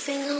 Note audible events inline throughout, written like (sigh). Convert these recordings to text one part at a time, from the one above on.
sing.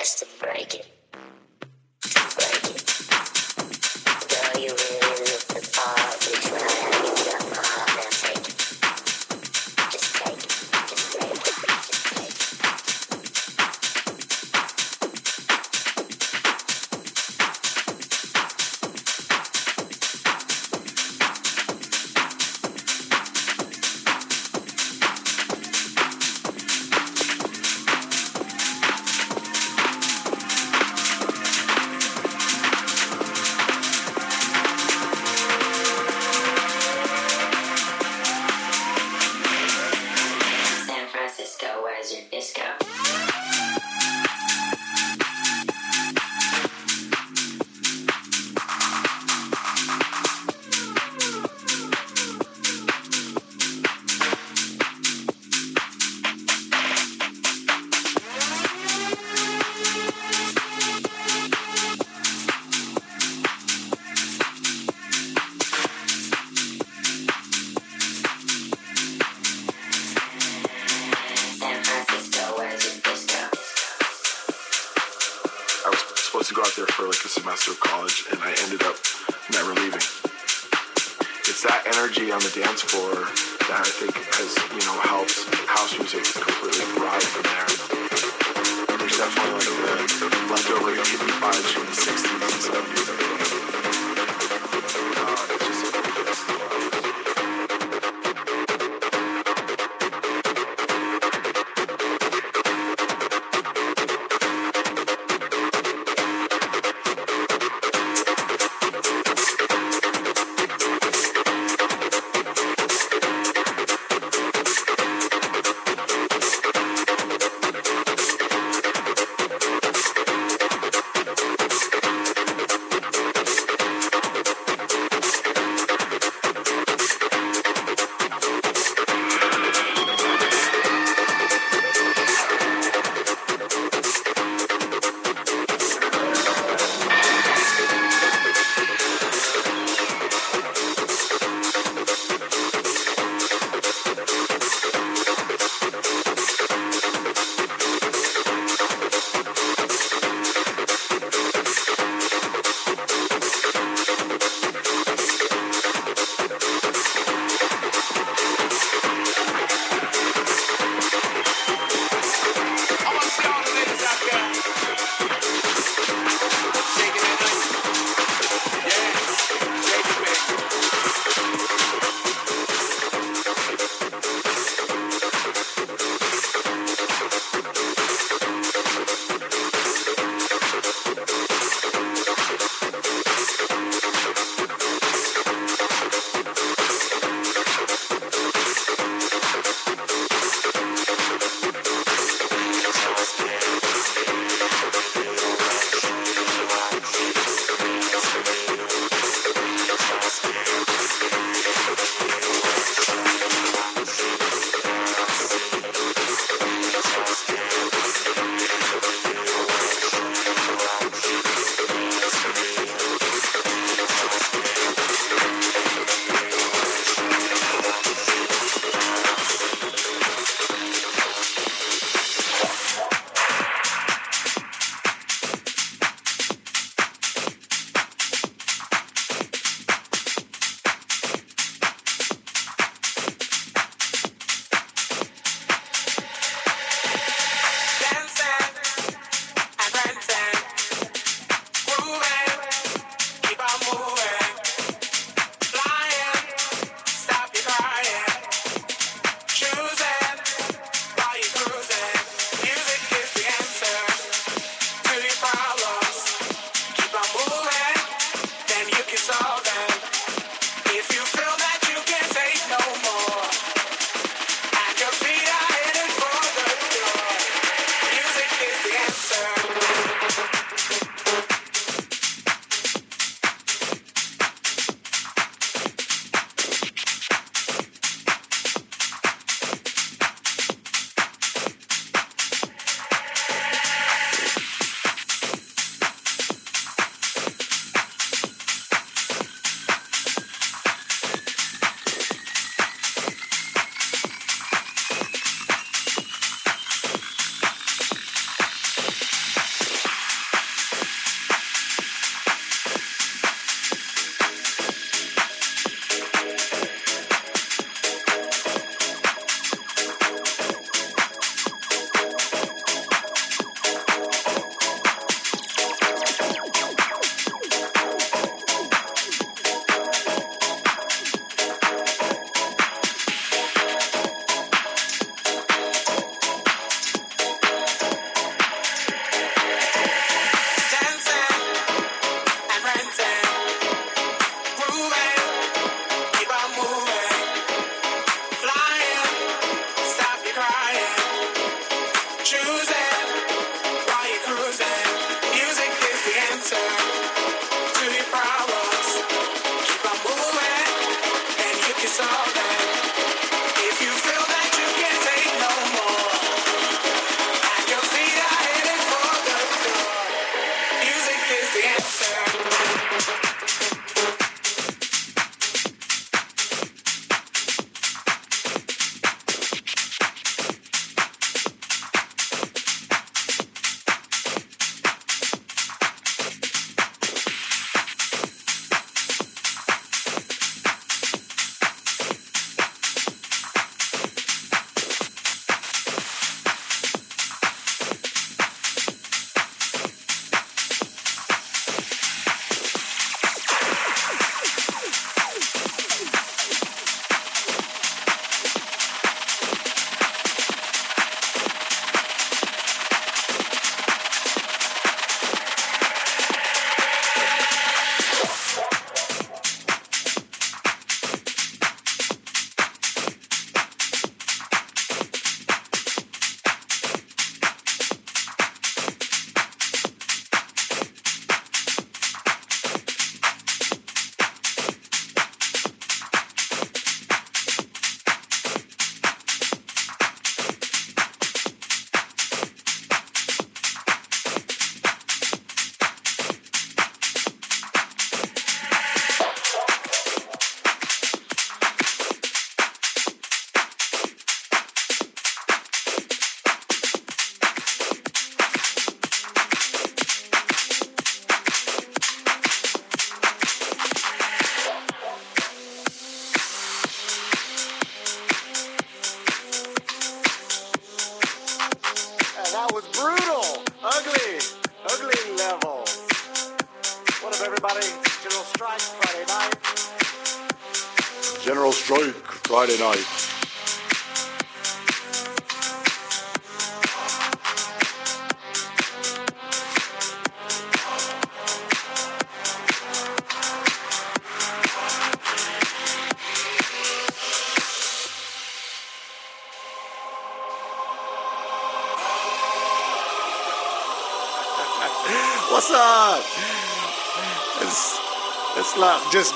Best to break it.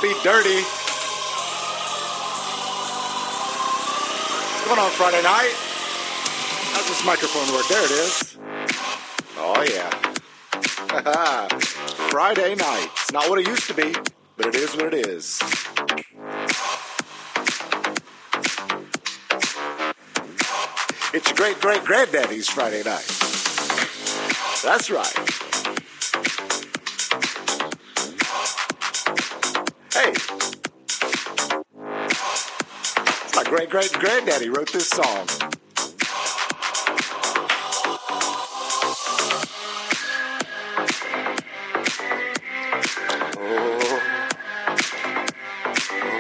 Be dirty. What's going on Friday night? How's this microphone work? There it is. Oh, yeah. (laughs) Friday night. It's not what it used to be, but it is what it is. It's your great great granddaddy's Friday night. That's right. Great great granddaddy wrote this song. Oh.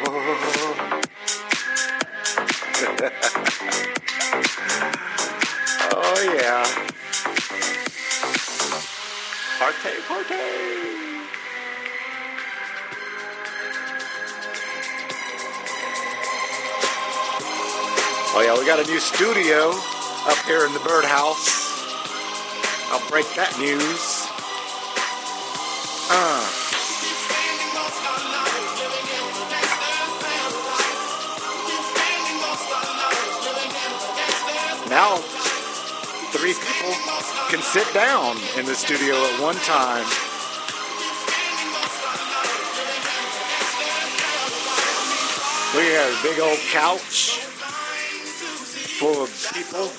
Oh. (laughs) oh yeah. Party, party. Oh yeah, we got a new studio up here in the birdhouse. I'll break that news. Uh. Now, three people can sit down in the studio at one time. We got a big old couch full of people.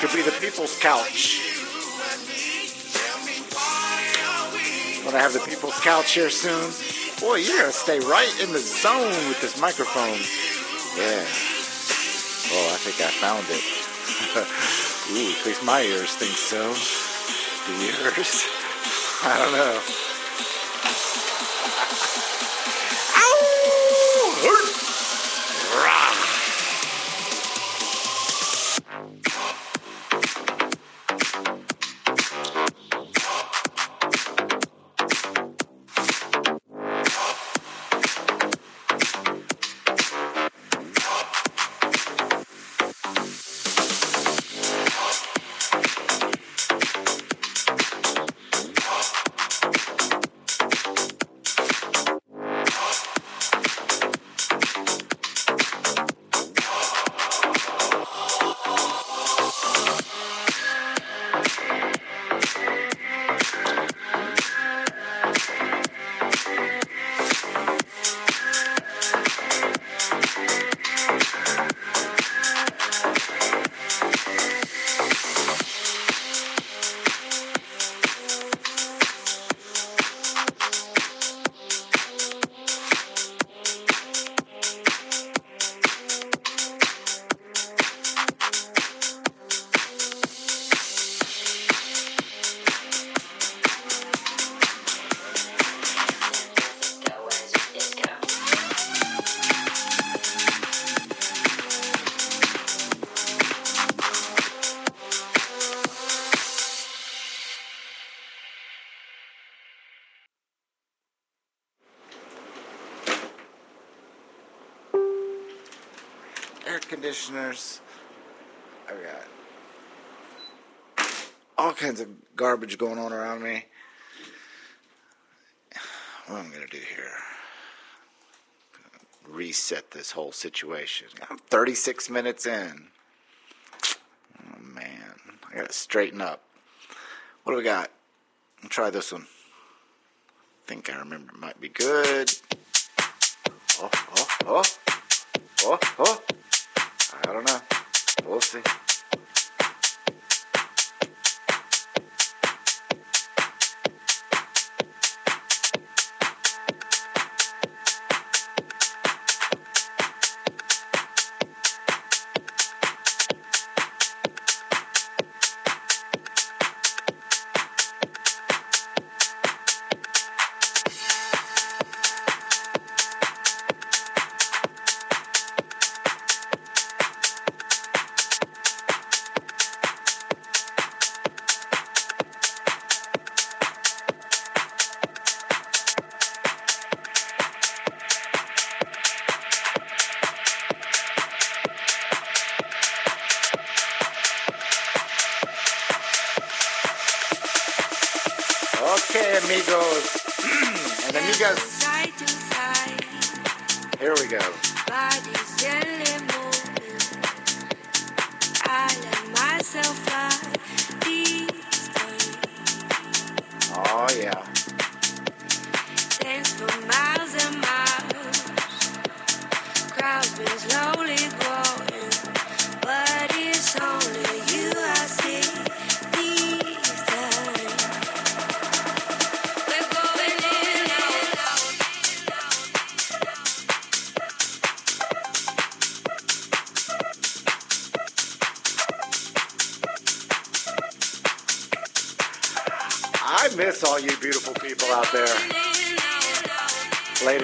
Could be the people's couch. Gonna have the people's couch here soon. Boy, you're gonna stay right in the zone with this microphone. Yeah. Oh, I think I found it. (laughs) Ooh, at least my ears think so. Do yours? (laughs) I don't know. Going on around me. What am I gonna do here? Reset this whole situation. I'm 36 minutes in. Oh man, I gotta straighten up. What do we got? I'll try this one. think I remember it might be good. Oh, oh, oh, oh, oh. I don't know. We'll see.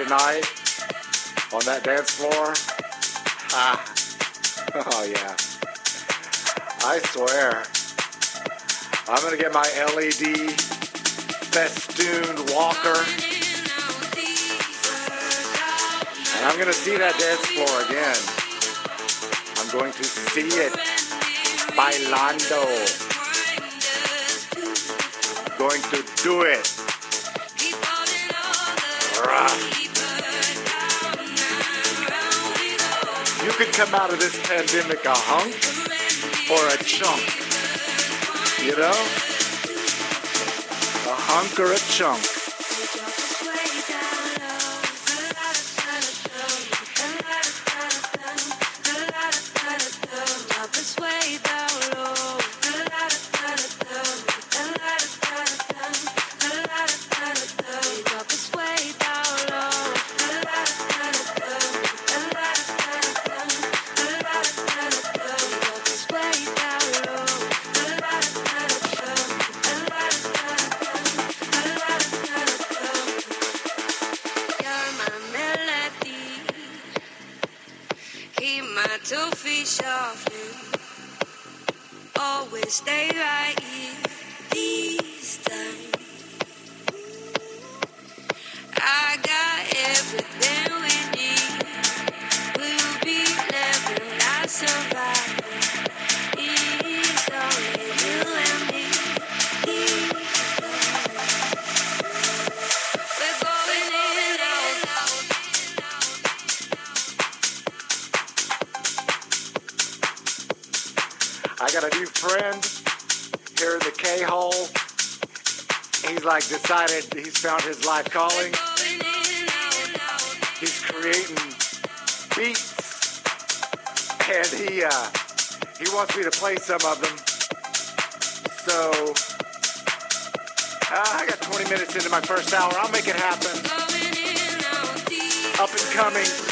Night on that dance floor. Ah. (laughs) Oh yeah. I swear. I'm gonna get my LED festooned walker and I'm gonna see that dance floor again. I'm going to see it bailando. Going to do it. Rah. Could come out of this pandemic a hunk or a chunk. You know? A hunk or a chunk.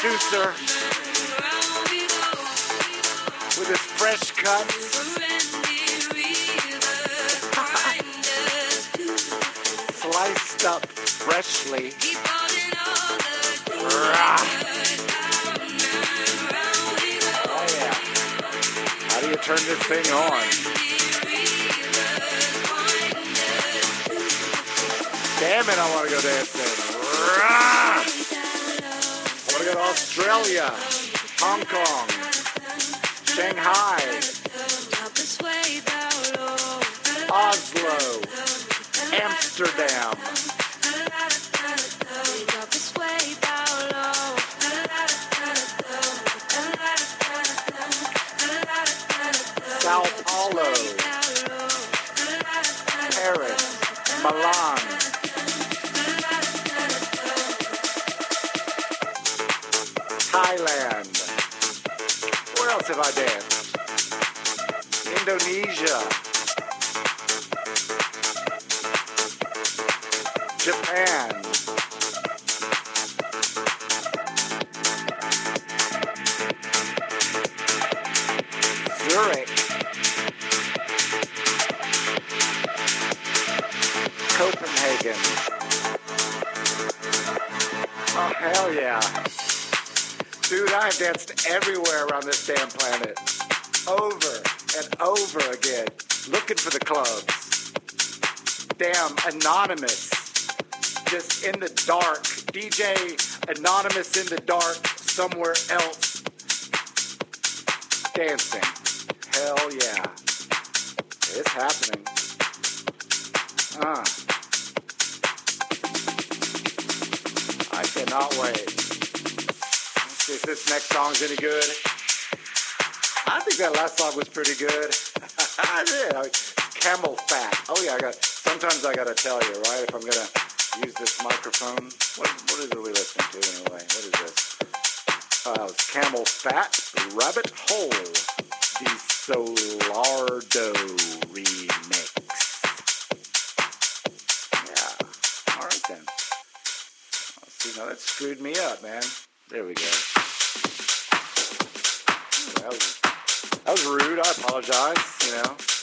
Producer with his fresh cuts. sliced up freshly. Oh yeah. How do you turn this thing on? Damn it, I want to go dancing. Go to Australia, Hong Kong, Shanghai, Oslo, Amsterdam. Sao Paulo, Paris, Milan, else I danced? Anonymous, just in the dark. DJ Anonymous in the dark, somewhere else, dancing. Hell yeah. It's happening. Uh. I cannot wait. Let's see if this next song's any good. I think that last song was pretty good. (laughs) I did. Camel fat. Oh yeah, I got Sometimes I gotta tell you, right? If I'm gonna use this microphone, what what is it we listening to anyway? What is this? Uh, it's CamelPhat, rabbit hole, the Solardo remix. Yeah. All right then. See. Now that screwed me up, man. There we go. That was that was rude. I apologize. You know.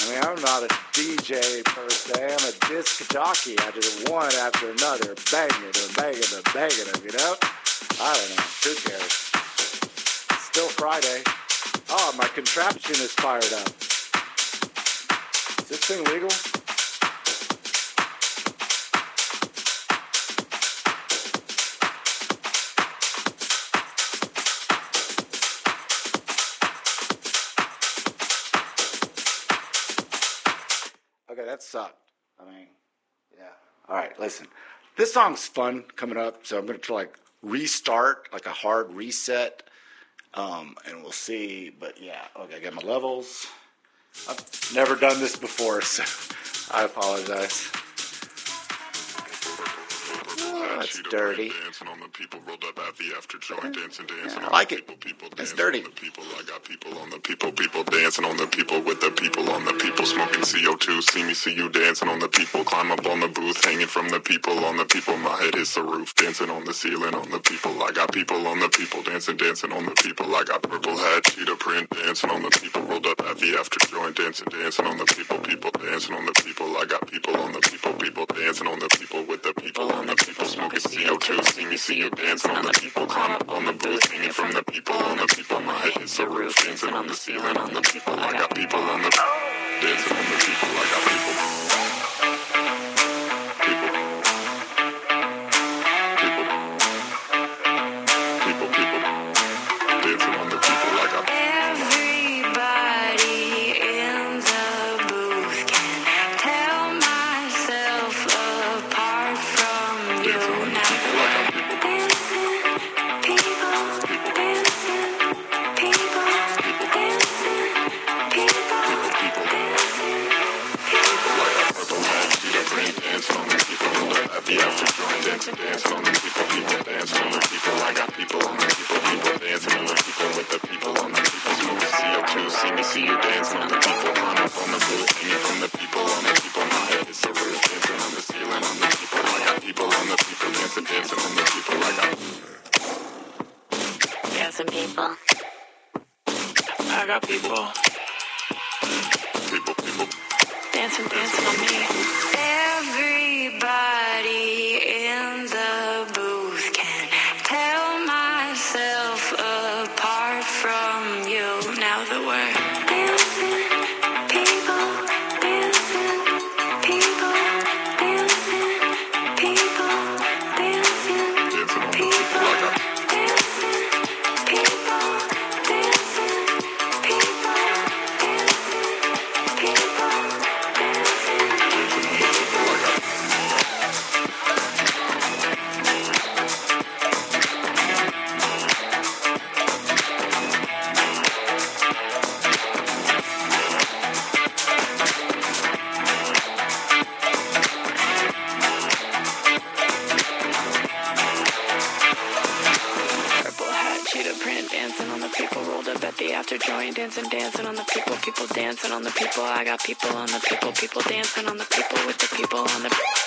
I mean, I'm not a DJ per se. I'm a disc jockey. I just one after another, banging and banging and banging them. You know. I don't know. Who cares? Still Friday. Oh, my contraption is fired up. Is this thing legal? That sucked. I mean, yeah. All right, listen. This song's fun coming up, so I'm gonna try like restart, like a hard reset, um, and we'll see. But yeah, okay, I got my levels. I've never done this before, (laughs) so I apologize. That's Cheetah dirty. Dancing on the people rolled up at the after joint, dancing, dancing Yeah, I like the it. people, people It's dancing dirty. on the people. I got people on the people, people dancing on the people with the people on the people, smoking CO2. See me, see you dancing on the people. Climb up on the booth, hanging from the people on the people. My head hits the roof, dancing on the ceiling on the people. I got people on the people, dancing, dancing on the people. I got purple hat, cheetah print, dancing on the people. Rolled up at the after joint, dancing, dancing on the people, people dancing on the people. I got people on the people, people dancing on the people with the people on the people, smoking CO2. See me, see you dancing on the people. Climb up on the booth, hanging from the people on the people. My head hits the roof, dancing on the ceiling on the people. I got people on the dancing on the people. I got. People. I got people on the people. People dancing on the people with the people on the.